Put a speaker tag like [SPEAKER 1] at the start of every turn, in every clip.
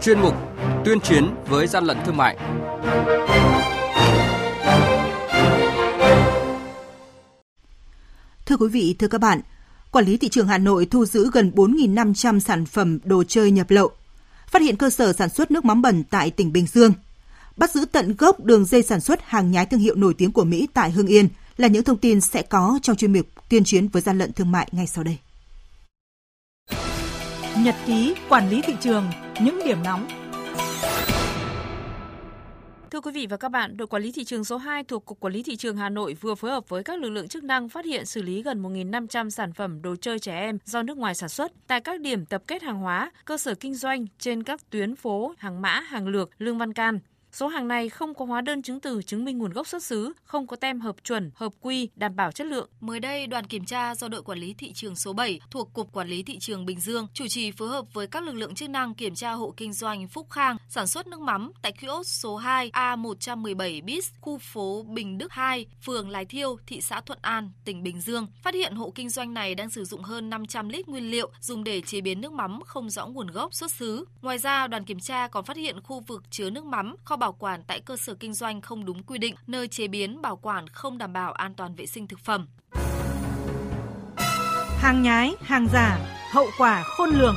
[SPEAKER 1] chuyên mục Tuyên chiến với gian lận thương mại.
[SPEAKER 2] Thưa quý vị, thưa các bạn, Quản lý thị trường Hà Nội thu giữ gần 4.500 sản phẩm đồ chơi nhập lậu. Phát hiện cơ sở sản xuất nước mắm bẩn tại tỉnh Bình Dương. Bắt giữ tận gốc đường dây sản xuất hàng nhái thương hiệu nổi tiếng của Mỹ tại Hưng Yên là những thông tin sẽ có trong chuyên mục tuyên chiến với gian lận thương mại ngay sau đây.
[SPEAKER 3] Nhật ký quản lý thị trường, những điểm nóng
[SPEAKER 4] Thưa quý vị và các bạn, đội quản lý thị trường số 2 thuộc Cục Quản lý Thị trường Hà Nội vừa phối hợp với các lực lượng chức năng phát hiện xử lý gần 1.500 sản phẩm đồ chơi trẻ em do nước ngoài sản xuất tại các điểm tập kết hàng hóa, cơ sở kinh doanh trên các tuyến phố Hàng Mã, Hàng Lược, Lương Văn Can. Số hàng này không có hóa đơn chứng từ chứng minh nguồn gốc xuất xứ, không có tem hợp chuẩn, hợp quy, đảm bảo chất lượng.
[SPEAKER 5] Mới đây, đoàn kiểm tra do đội quản lý thị trường số 7 thuộc Cục Quản lý thị trường Bình Dương chủ trì phối hợp với các lực lượng chức năng kiểm tra hộ kinh doanh Phúc Khang sản xuất nước mắm tại kiosk số 2 A117 bis, khu phố Bình Đức 2, phường Lái Thiêu, thị xã Thuận An, tỉnh Bình Dương. Phát hiện hộ kinh doanh này đang sử dụng hơn 500 lít nguyên liệu dùng để chế biến nước mắm không rõ nguồn gốc xuất xứ. Ngoài ra, đoàn kiểm tra còn phát hiện khu vực chứa nước mắm, kho bảo quản tại cơ sở kinh doanh không đúng quy định, nơi chế biến bảo quản không đảm bảo an toàn vệ sinh thực phẩm.
[SPEAKER 3] Hàng nhái, hàng giả, hậu quả khôn lường.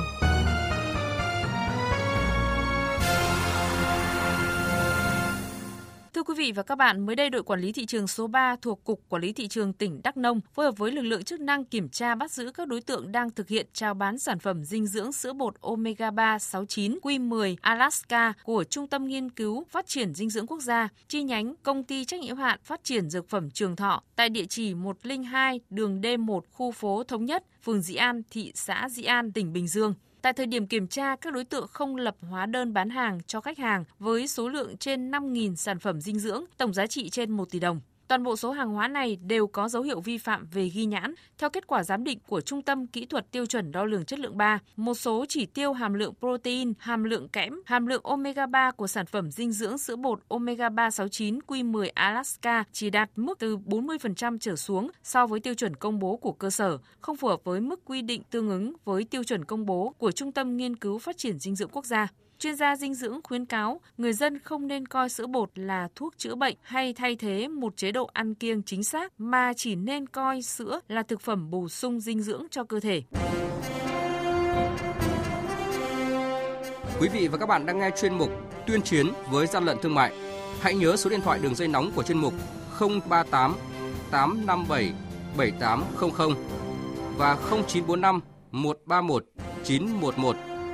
[SPEAKER 4] Thưa quý vị và các bạn, mới đây đội quản lý thị trường số 3 thuộc Cục Quản lý Thị trường tỉnh Đắk Nông phối hợp với lực lượng chức năng kiểm tra bắt giữ các đối tượng đang thực hiện trao bán sản phẩm dinh dưỡng sữa bột Omega 3 69 Q10 Alaska của Trung tâm Nghiên cứu Phát triển Dinh dưỡng Quốc gia, chi nhánh Công ty trách nhiệm hạn Phát triển Dược phẩm Trường Thọ tại địa chỉ 102 đường D1 khu phố Thống Nhất, phường Dĩ An, thị xã Dĩ An, tỉnh Bình Dương. Tại thời điểm kiểm tra, các đối tượng không lập hóa đơn bán hàng cho khách hàng với số lượng trên 5.000 sản phẩm dinh dưỡng, tổng giá trị trên 1 tỷ đồng. Toàn bộ số hàng hóa này đều có dấu hiệu vi phạm về ghi nhãn. Theo kết quả giám định của Trung tâm Kỹ thuật Tiêu chuẩn Đo lường Chất lượng 3, một số chỉ tiêu hàm lượng protein, hàm lượng kẽm, hàm lượng omega 3 của sản phẩm dinh dưỡng sữa bột omega 3 69 Q10 Alaska chỉ đạt mức từ 40% trở xuống so với tiêu chuẩn công bố của cơ sở, không phù hợp với mức quy định tương ứng với tiêu chuẩn công bố của Trung tâm Nghiên cứu Phát triển Dinh dưỡng Quốc gia. Chuyên gia dinh dưỡng khuyến cáo người dân không nên coi sữa bột là thuốc chữa bệnh hay thay thế một chế độ ăn kiêng chính xác, mà chỉ nên coi sữa là thực phẩm bổ sung dinh dưỡng cho cơ thể.
[SPEAKER 1] Quý vị và các bạn đang nghe chuyên mục Tuyên chiến với gian lận thương mại. Hãy nhớ số điện thoại đường dây nóng của chuyên mục 038 857 7800 và 0945 131 911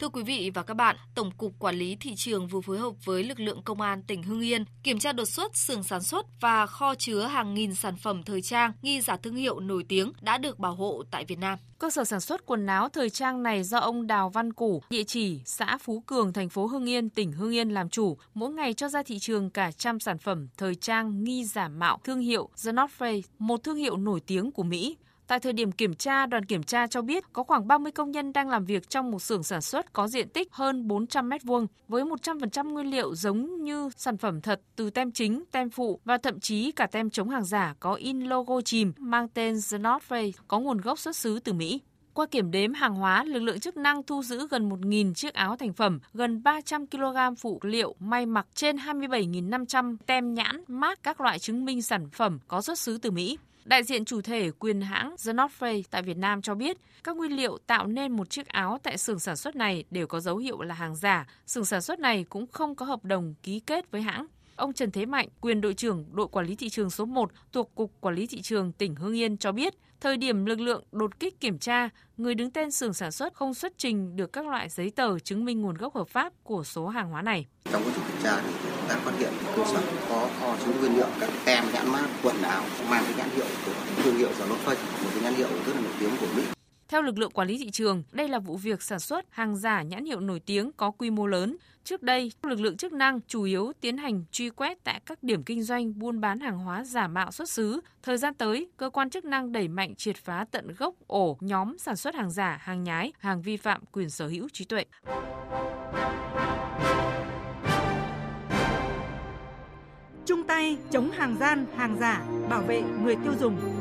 [SPEAKER 5] Thưa quý vị và các bạn, Tổng cục Quản lý thị trường vừa phối hợp với lực lượng công an tỉnh Hưng Yên kiểm tra đột xuất xưởng sản xuất và kho chứa hàng nghìn sản phẩm thời trang nghi giả thương hiệu nổi tiếng đã được bảo hộ tại Việt Nam.
[SPEAKER 4] Cơ sở sản xuất quần áo thời trang này do ông Đào Văn Củ, địa chỉ xã Phú Cường, thành phố Hưng Yên, tỉnh Hưng Yên làm chủ, mỗi ngày cho ra thị trường cả trăm sản phẩm thời trang nghi giả mạo thương hiệu The North Face, một thương hiệu nổi tiếng của Mỹ. Tại thời điểm kiểm tra, đoàn kiểm tra cho biết có khoảng 30 công nhân đang làm việc trong một xưởng sản xuất có diện tích hơn 400 m2 với 100% nguyên liệu giống như sản phẩm thật từ tem chính, tem phụ và thậm chí cả tem chống hàng giả có in logo chìm mang tên The North Face có nguồn gốc xuất xứ từ Mỹ. Qua kiểm đếm hàng hóa, lực lượng chức năng thu giữ gần 1.000 chiếc áo thành phẩm, gần 300 kg phụ liệu may mặc trên 27.500 tem nhãn, mác các loại chứng minh sản phẩm có xuất xứ từ Mỹ. Đại diện chủ thể quyền hãng The North Face tại Việt Nam cho biết, các nguyên liệu tạo nên một chiếc áo tại xưởng sản xuất này đều có dấu hiệu là hàng giả. Xưởng sản xuất này cũng không có hợp đồng ký kết với hãng. Ông Trần Thế Mạnh, quyền đội trưởng đội quản lý thị trường số 1 thuộc Cục Quản lý Thị trường tỉnh Hưng Yên cho biết, thời điểm lực lượng đột kích kiểm tra, người đứng tên xưởng sản xuất không xuất trình được các loại giấy tờ chứng minh nguồn gốc hợp pháp của số hàng hóa này.
[SPEAKER 6] Trong quá trình kiểm tra thì đã phát hiện cơ sở có kho chứa nguyên liệu các tem nhãn mát quần áo mang cái nhãn hiệu của thương hiệu The North Face, một cái nhãn hiệu rất là nổi tiếng của Mỹ.
[SPEAKER 4] Theo lực lượng quản lý thị trường, đây là vụ việc sản xuất hàng giả nhãn hiệu nổi tiếng có quy mô lớn. Trước đây, lực lượng chức năng chủ yếu tiến hành truy quét tại các điểm kinh doanh buôn bán hàng hóa giả mạo xuất xứ. Thời gian tới, cơ quan chức năng đẩy mạnh triệt phá tận gốc ổ nhóm sản xuất hàng giả, hàng nhái, hàng vi phạm quyền sở hữu trí tuệ.
[SPEAKER 3] Chung tay chống hàng gian, hàng giả, bảo vệ người tiêu dùng.